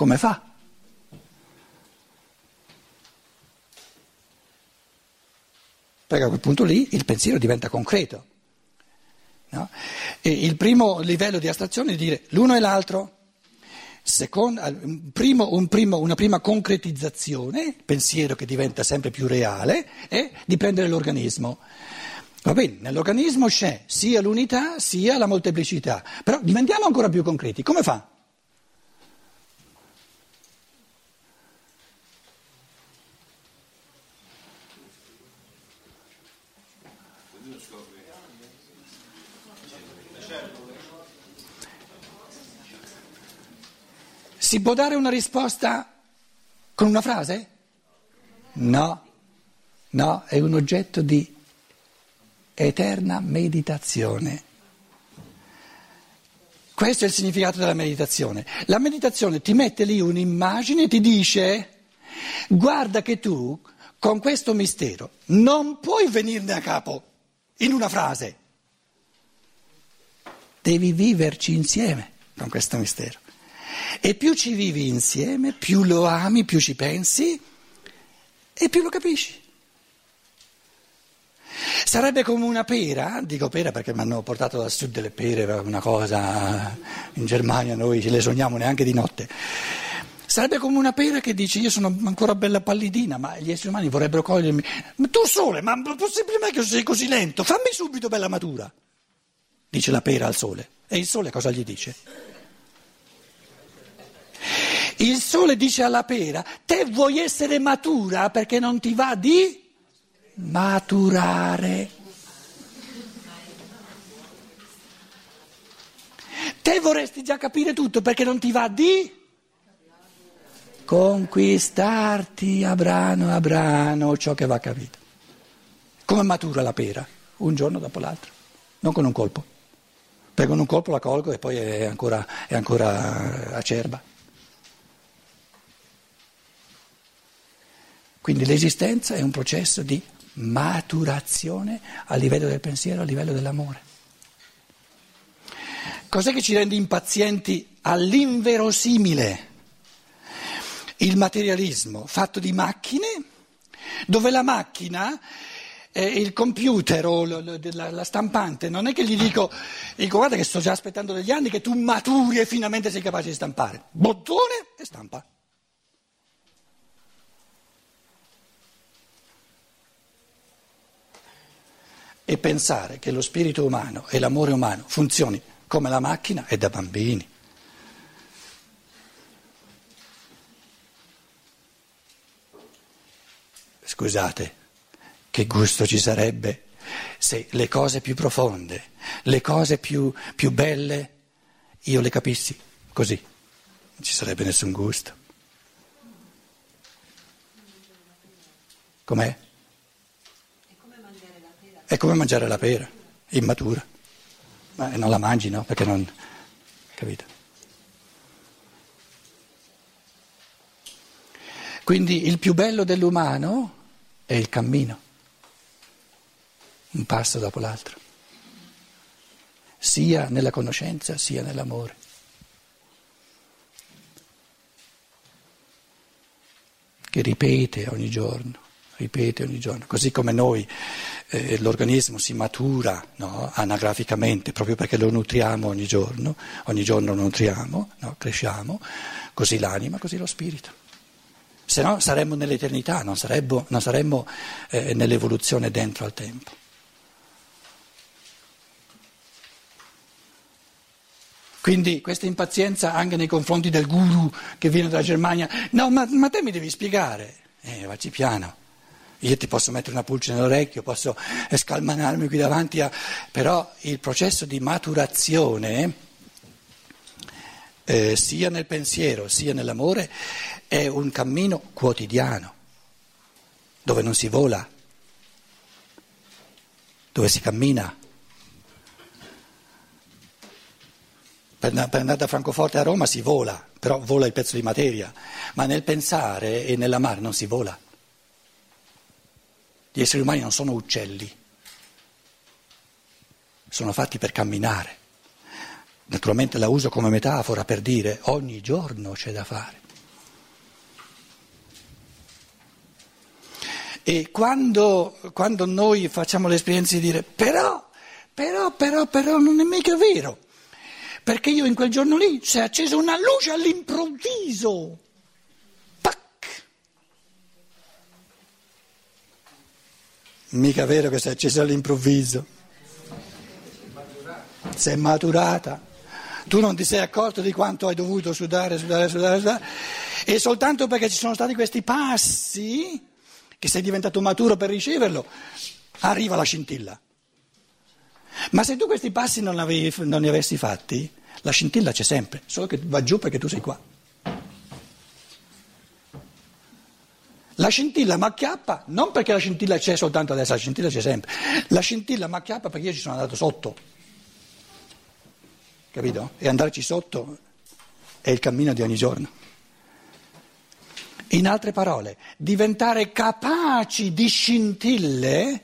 come fa? Perché a quel punto lì il pensiero diventa concreto. No? il primo livello di astrazione è dire l'uno e l'altro. Secondo, un primo, un primo, una prima concretizzazione, pensiero che diventa sempre più reale, è di prendere l'organismo. Va bene, nell'organismo c'è sia l'unità sia la molteplicità, però diventiamo ancora più concreti. Come fa? Si può dare una risposta con una frase? No, no, è un oggetto di eterna meditazione. Questo è il significato della meditazione. La meditazione ti mette lì un'immagine e ti dice guarda che tu con questo mistero non puoi venirne a capo in una frase, devi viverci insieme con questo mistero. E più ci vivi insieme, più lo ami, più ci pensi e più lo capisci. Sarebbe come una pera, dico pera perché mi hanno portato dal sud delle pere, una cosa in Germania noi ce le sogniamo neanche di notte. Sarebbe come una pera che dice io sono ancora bella pallidina, ma gli esseri umani vorrebbero cogliermi. Ma tu sole, ma possibile mai che sei così lento? Fammi subito bella matura, dice la pera al sole. E il sole cosa gli dice? Il sole dice alla pera, te vuoi essere matura perché non ti va di maturare. Te vorresti già capire tutto perché non ti va di conquistarti a brano a brano ciò che va capito. Come matura la pera? Un giorno dopo l'altro, non con un colpo. Perché con un colpo la colgo e poi è ancora, è ancora acerba. Quindi l'esistenza è un processo di maturazione a livello del pensiero, a livello dell'amore. Cos'è che ci rende impazienti all'inverosimile? Il materialismo fatto di macchine, dove la macchina, eh, il computer o la, la, la, stampante, non è che gli dico, dico guarda che sto già aspettando degli anni che tu maturi e finalmente sei capace di stampare. Bottone e stampa. e pensare che lo spirito umano e l'amore umano funzioni come la macchina è da bambini. Scusate, che gusto ci sarebbe se le cose più profonde, le cose più, più belle, io le capissi così, non ci sarebbe nessun gusto. Com'è? È come mangiare la pera, immatura. Ma non la mangi, no? Perché non. capito? Quindi il più bello dell'umano è il cammino, un passo dopo l'altro, sia nella conoscenza sia nell'amore. Che ripete ogni giorno ripete ogni giorno, così come noi eh, l'organismo si matura no, anagraficamente proprio perché lo nutriamo ogni giorno, ogni giorno lo nutriamo, no, cresciamo, così l'anima, così lo spirito. Se no saremmo nell'eternità, non saremmo, non saremmo eh, nell'evoluzione dentro al tempo. Quindi questa impazienza anche nei confronti del guru che viene dalla Germania, no, ma, ma te mi devi spiegare, eh, vacci piano. Io ti posso mettere una pulce nell'orecchio, posso scalmanarmi qui davanti a... però il processo di maturazione, eh, sia nel pensiero sia nell'amore, è un cammino quotidiano, dove non si vola, dove si cammina. Per andare da Francoforte a Roma si vola, però vola il pezzo di materia, ma nel pensare e nell'amare non si vola. Gli esseri umani non sono uccelli, sono fatti per camminare. Naturalmente la uso come metafora per dire ogni giorno c'è da fare. E quando, quando noi facciamo l'esperienza di dire però, però, però, però non è mica vero, perché io in quel giorno lì si è accesa una luce all'improvviso. Mica vero che si è accesa all'improvviso. Si è maturata. Tu non ti sei accorto di quanto hai dovuto sudare, sudare, sudare, sudare. E soltanto perché ci sono stati questi passi, che sei diventato maturo per riceverlo, arriva la scintilla. Ma se tu questi passi non, avevi, non li avessi fatti, la scintilla c'è sempre, solo che va giù perché tu sei qua. La scintilla mi acchiappa non perché la scintilla c'è soltanto adesso, la scintilla c'è sempre. La scintilla mi acchiappa perché io ci sono andato sotto. Capito? E andarci sotto è il cammino di ogni giorno. In altre parole, diventare capaci di scintille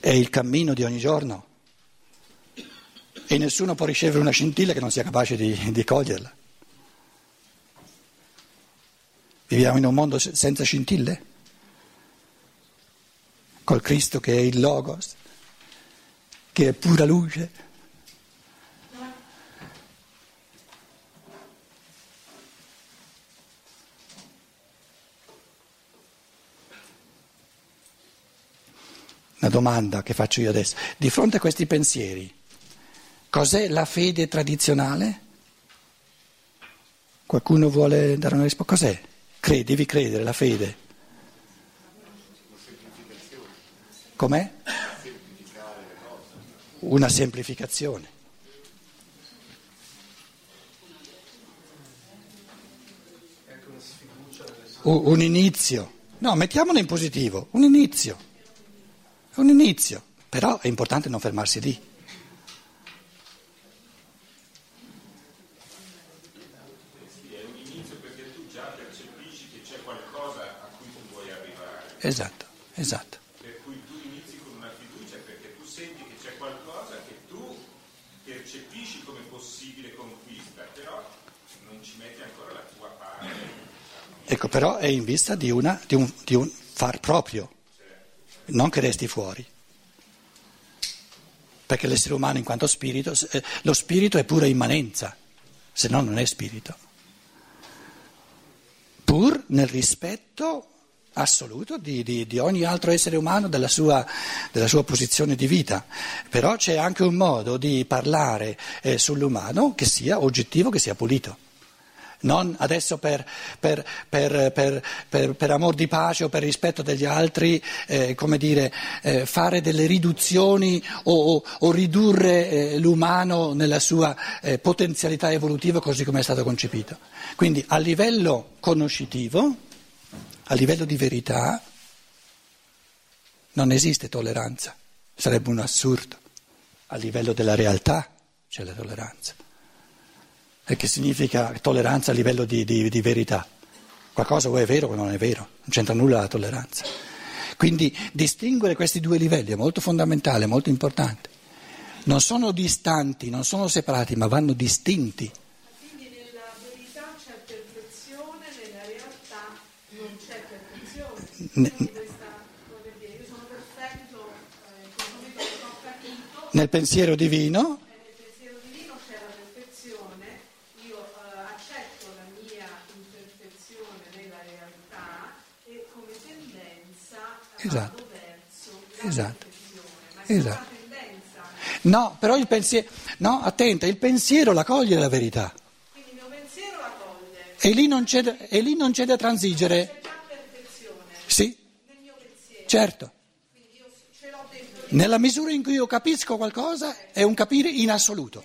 è il cammino di ogni giorno. E nessuno può ricevere una scintilla che non sia capace di, di coglierla. Viviamo in un mondo senza scintille? Col Cristo che è il Logos, che è pura luce. Una domanda che faccio io adesso. Di fronte a questi pensieri, cos'è la fede tradizionale? Qualcuno vuole dare una risposta? Cos'è? Credi, devi credere, la fede. Com'è? Una semplificazione. Un inizio. No, mettiamolo in positivo, un inizio. È un inizio, però è importante non fermarsi lì. Esatto, esatto. Per cui tu inizi con una fiducia perché tu senti che c'è qualcosa che tu percepisci come possibile conquista, però non ci metti ancora la tua parte. Ecco, però è in vista di, una, di, un, di un far proprio non che resti fuori. Perché l'essere umano in quanto spirito, eh, lo spirito è pura immanenza, se no non è spirito. Pur nel rispetto assoluto di, di, di ogni altro essere umano della sua, della sua, posizione di vita. Però c'è anche un modo di parlare eh, sull'umano che sia oggettivo, che sia pulito non adesso per, per, per, per, amor di pace o per rispetto degli altri, eh, dire, eh, fare delle riduzioni o, o, o ridurre eh, l'umano nella sua eh, potenzialità evolutiva così come è stato concepito. Quindi a livello conoscitivo, a livello di verità, non esiste tolleranza, sarebbe un assurdo. A livello della realtà c'è la tolleranza che significa tolleranza a livello di, di, di verità. Qualcosa o è vero o non è vero, non c'entra nulla la tolleranza. Quindi distinguere questi due livelli è molto fondamentale, molto importante. Non sono distanti, non sono separati, ma vanno distinti. Quindi nella verità c'è perfezione, nella realtà non c'è perfezione. Ne, questa, dire, io sono perfetto, eh, nel pensiero divino Esatto. Esatto. esatto. No, però il pensiero, no, attenta, il pensiero la coglie la verità. E lì non c'è, e lì non c'è da transigere. C'è perfezione. Sì. Nel mio. Certo. Quindi io ce l'ho. Nella misura in cui io capisco qualcosa è un capire in assoluto.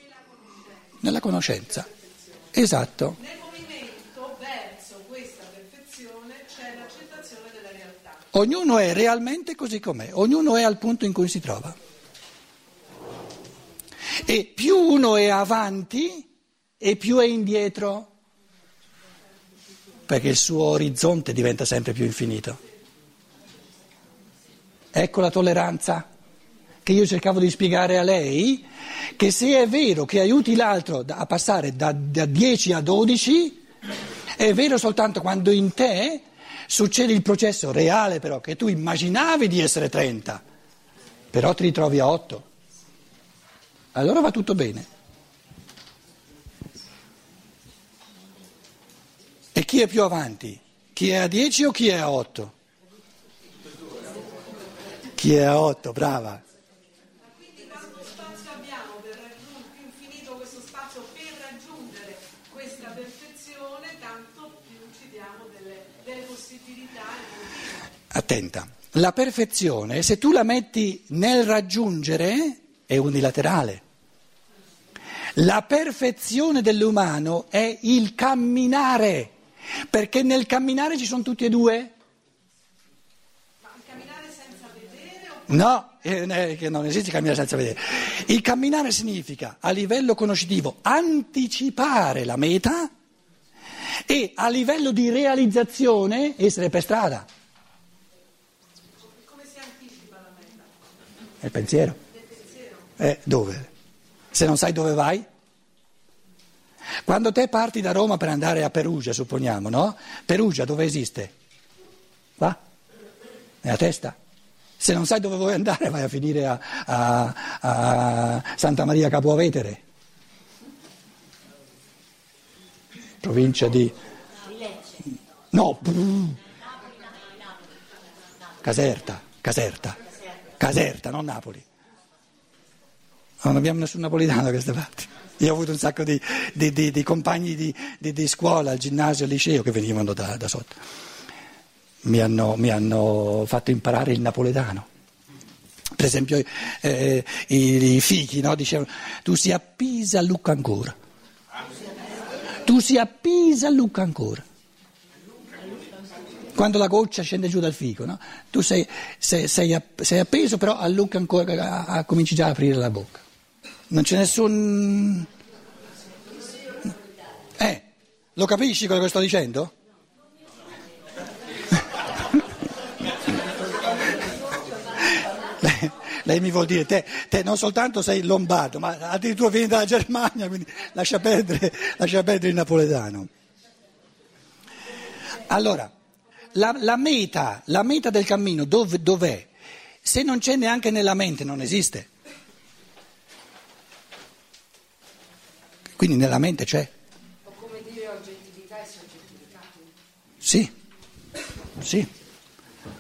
Nella conoscenza. Esatto. Nel movimento verso questa perfezione c'è l'accettazione della realtà. Ognuno è realmente così com'è, ognuno è al punto in cui si trova. E più uno è avanti e più è indietro, perché il suo orizzonte diventa sempre più infinito. Ecco la tolleranza che io cercavo di spiegare a lei, che se è vero che aiuti l'altro a passare da, da 10 a 12, è vero soltanto quando in te succede il processo reale però, che tu immaginavi di essere 30, però ti ritrovi a 8. Allora va tutto bene. E chi è più avanti? Chi è a 10 o chi è a 8? Chi è a 8, brava. Ma quindi quanto spazio abbiamo per raggiungere, più infinito questo spazio per raggiungere questa perfezione, tanto più ci diamo delle, delle possibilità evolutive. Attenta, la perfezione, se tu la metti nel raggiungere, è unilaterale. La perfezione dell'umano è il camminare, perché nel camminare ci sono tutti e due. Ma il camminare senza vedere No, eh, che non esiste camminare senza vedere. Il camminare significa a livello conoscitivo anticipare la meta e a livello di realizzazione essere per strada. come si anticipa la meta È il pensiero. Eh, dove? Se non sai dove vai? Quando te parti da Roma per andare a Perugia, supponiamo, no? Perugia dove esiste? Qua? Nella testa? Se non sai dove vuoi andare vai a finire a, a- a Santa Maria Capuavetere, provincia di... No. Caserta, Caserta, Caserta, non Napoli. No, non abbiamo nessun napolitano da queste parti. Io ho avuto un sacco di, di- di- di compagni di, scuola, al ginnasio, al liceo che venivano da, da sotto. Mi hanno, mi hanno fatto imparare il napoletano. Per esempio eh, i, i figli no, dicevano tu si a Pisa, Lucca ancora. Tu si a Pisa, Lucca ancora. Quando la goccia scende giù dal fico, no? tu sei, sei- sei sei appeso, però a Lucca ancora a- a- cominci già a aprire la bocca. Non c'è nessun... Eh, lo capisci quello che sto dicendo? Lei, lei mi vuol dire, te, te non soltanto sei lombardo, ma addirittura vieni dalla Germania, quindi lascia perdere, lascia perdere il napoletano. Allora, la, la meta, la meta del cammino dov- dov'è? Se non c'è neanche nella mente non esiste. Quindi nella mente c'è. O come dire oggettività e soggettività. Sì, sì.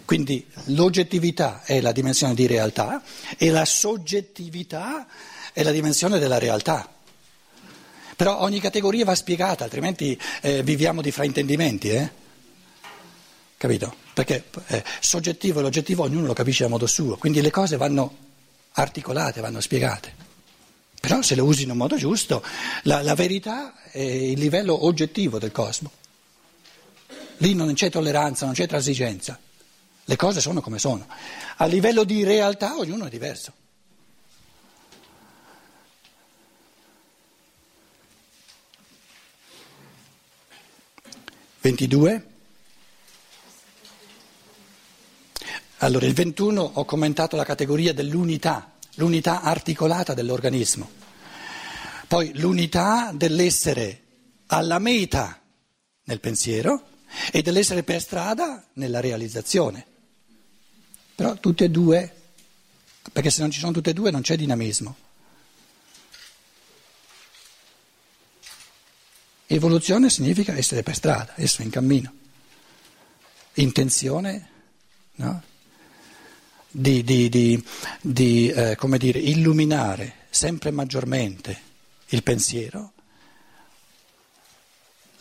Quindi l'oggettività è la dimensione di realtà e la soggettività è la dimensione della realtà. Però ogni categoria va spiegata, altrimenti eh, viviamo di fraintendimenti, eh? Capito? Perché eh, soggettivo e l'oggettivo ognuno lo capisce a modo suo, quindi le cose vanno articolate, vanno spiegate. Però se le usi in un modo giusto, la, la verità è il livello oggettivo del cosmo. Lì non c'è tolleranza, non c'è transigenza. Le cose sono come sono. A livello di realtà ognuno è diverso. Ventidue. Allora, il 21 ho commentato la categoria dell'unità, l'unità articolata dell'organismo. Poi l'unità dell'essere alla meta nel pensiero e dell'essere per strada nella realizzazione. Però tutte e due, perché se non ci sono tutte e due non c'è dinamismo. Evoluzione significa essere per strada, essere in cammino. Intenzione, no? Di, di- di- di, eh, come dire, illuminare sempre maggiormente il pensiero.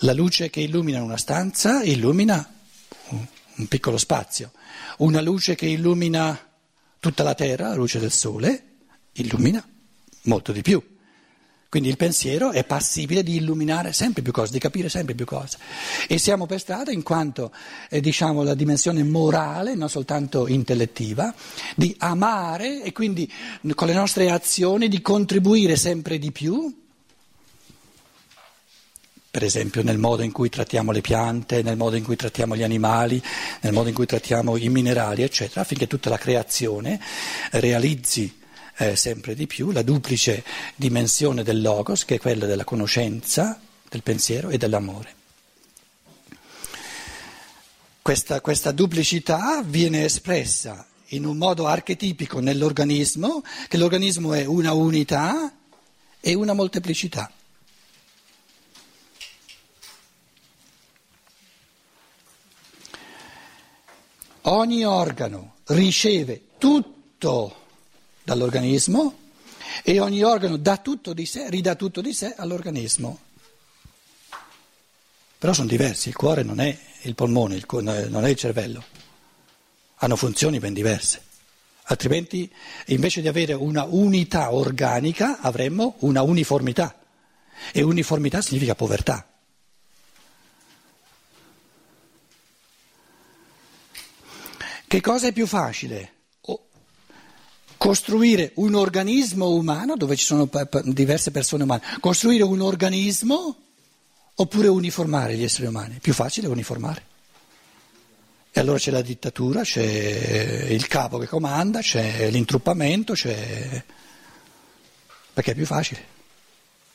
La luce che illumina una stanza illumina un- un piccolo spazio. Una luce che illumina tutta la terra, la luce del sole, illumina molto di più. Quindi il pensiero è passibile di illuminare sempre più cose, di capire sempre più cose. E siamo per strada in quanto, eh, diciamo, la dimensione morale, non soltanto intellettiva, di amare e quindi con le nostre azioni di contribuire sempre di più per esempio nel modo in cui trattiamo le piante, nel modo in cui trattiamo gli animali, nel modo in cui trattiamo i minerali, eccetera, affinché tutta la creazione realizzi eh, sempre di più la duplice dimensione del logos, che è quella della conoscenza, del pensiero e dell'amore. questa, questa duplicità viene espressa in un modo archetipico nell'organismo, che l'organismo è una unità e una molteplicità. Ogni organo riceve tutto dall'organismo e ogni organo dà tutto di sé, ridà tutto di sé all'organismo. Però sono diversi, il cuore non è il polmone, il, non è il cervello, hanno funzioni ben diverse. Altrimenti, invece di avere una unità organica, avremmo una uniformità. E uniformità significa povertà. Che cosa è più facile? Costruire un organismo umano dove ci sono diverse persone umane, costruire un organismo oppure uniformare gli esseri umani? Più facile uniformare. E allora c'è la dittatura, c'è il capo che comanda, c'è l'intruppamento, c'è... perché è più facile,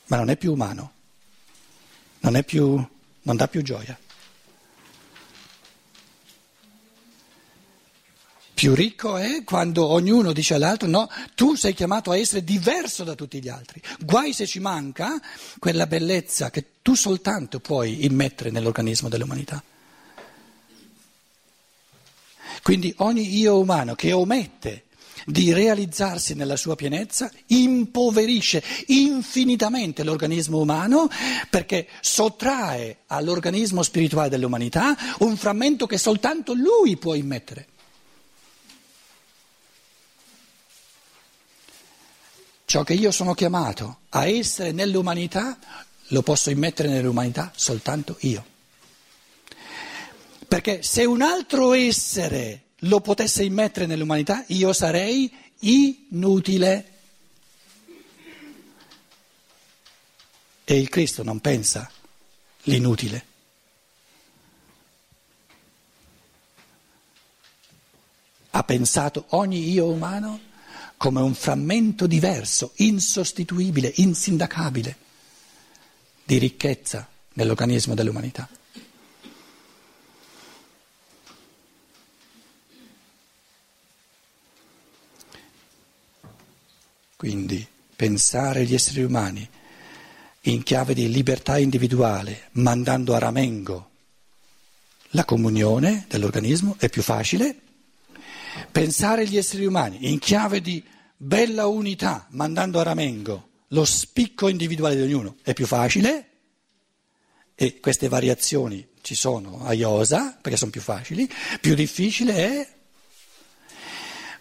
ma non è più umano, non, è più... non dà più gioia. Più ricco è quando ognuno dice all'altro no, tu sei chiamato a essere diverso da tutti gli altri. Guai se ci manca quella bellezza che tu soltanto puoi immettere nell'organismo dell'umanità. Quindi ogni io umano che omette di realizzarsi nella sua pienezza impoverisce infinitamente l'organismo umano perché sottrae all'organismo spirituale dell'umanità un frammento che soltanto lui può immettere. Ciò che io sono chiamato a essere nell'umanità lo posso immettere nell'umanità soltanto io. Perché se un altro essere lo potesse immettere nell'umanità, io sarei inutile. E il Cristo non pensa l'inutile. Ha pensato ogni io umano come un frammento diverso, insostituibile, insindacabile di ricchezza nell'organismo dell'umanità. Quindi pensare gli esseri umani in chiave di libertà individuale, mandando a ramengo la comunione dell'organismo, è più facile. Pensare gli esseri umani in chiave di bella unità, mandando a ramengo lo spicco individuale di ognuno, è più facile e queste variazioni ci sono a iosa perché sono più facili, più difficile è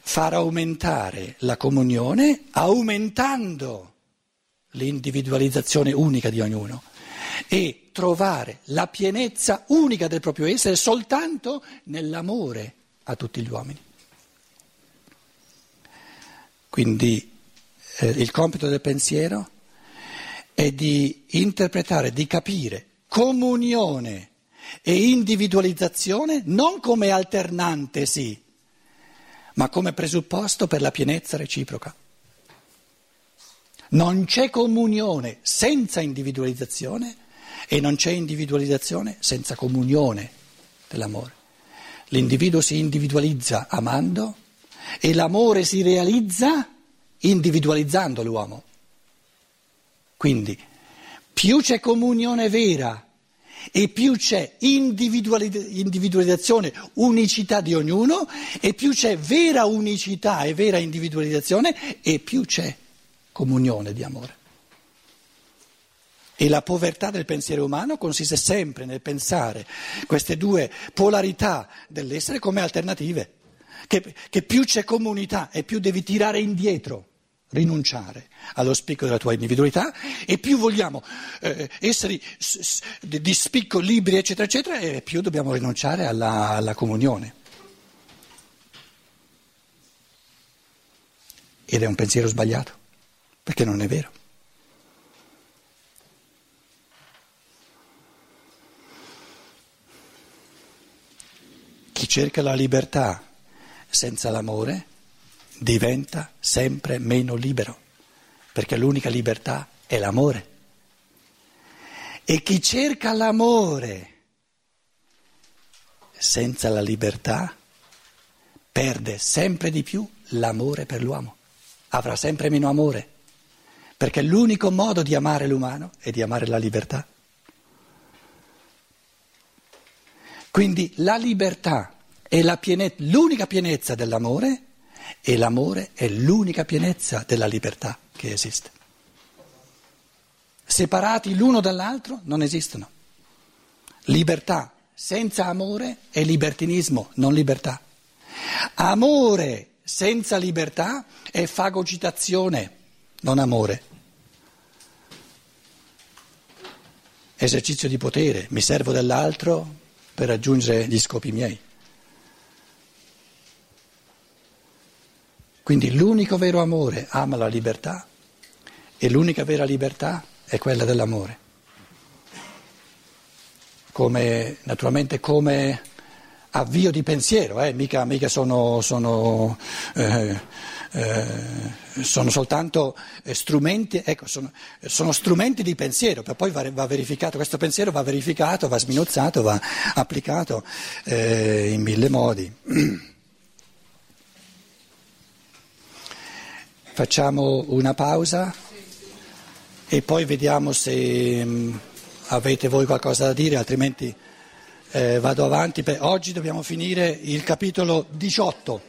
far aumentare la comunione aumentando l'individualizzazione unica di ognuno e trovare la pienezza unica del proprio essere soltanto nell'amore a tutti gli uomini. Quindi eh, il compito del pensiero è di interpretare, di capire comunione e individualizzazione non come alternante, sì, ma come presupposto per la pienezza reciproca. Non c'è comunione senza individualizzazione e non c'è individualizzazione senza comunione dell'amore. L'individuo si individualizza amando e l'amore si realizza individualizzando l'uomo. Quindi più c'è comunione vera e più c'è individualizzazione, unicità di ognuno, e più c'è vera unicità e vera individualizzazione, e più c'è comunione di amore. E la povertà del pensiero umano consiste sempre nel pensare queste due polarità dell'essere come alternative che, che più c'è comunità e più devi tirare indietro rinunciare allo spicco della tua individualità e più vogliamo eh, essere di spicco liberi, eccetera, eccetera, e più dobbiamo rinunciare alla, alla comunione. Ed è un pensiero sbagliato, perché non è vero. Chi cerca la libertà senza l'amore diventa sempre meno libero, perché l'unica libertà è l'amore. E chi cerca l'amore senza la libertà perde sempre di più l'amore per l'uomo, avrà sempre meno amore, perché l'unico modo di amare l'umano è di amare la libertà. Quindi la libertà è la piene- l'unica pienezza dell'amore e l'amore è l'unica pienezza della libertà che esiste. Separati l'uno dall'altro non esistono. Libertà senza amore è libertinismo, non libertà. Amore senza libertà è fagocitazione, non amore. Esercizio di potere, mi servo dell'altro per raggiungere gli scopi miei. Quindi l'unico vero amore ama la libertà e l'unica vera libertà è quella dell'amore. Come, naturalmente come avvio di pensiero, eh? mica, mica, sono, sono, eh, eh, sono soltanto strumenti, ecco, sono, sono, strumenti di pensiero, per poi va, va, verificato, questo pensiero va verificato, va sminuzzato, va applicato eh, in mille modi. Facciamo una pausa e poi vediamo se mh, avete voi qualcosa da dire, altrimenti... Eh, vado avanti, per oggi dobbiamo finire il capitolo 18.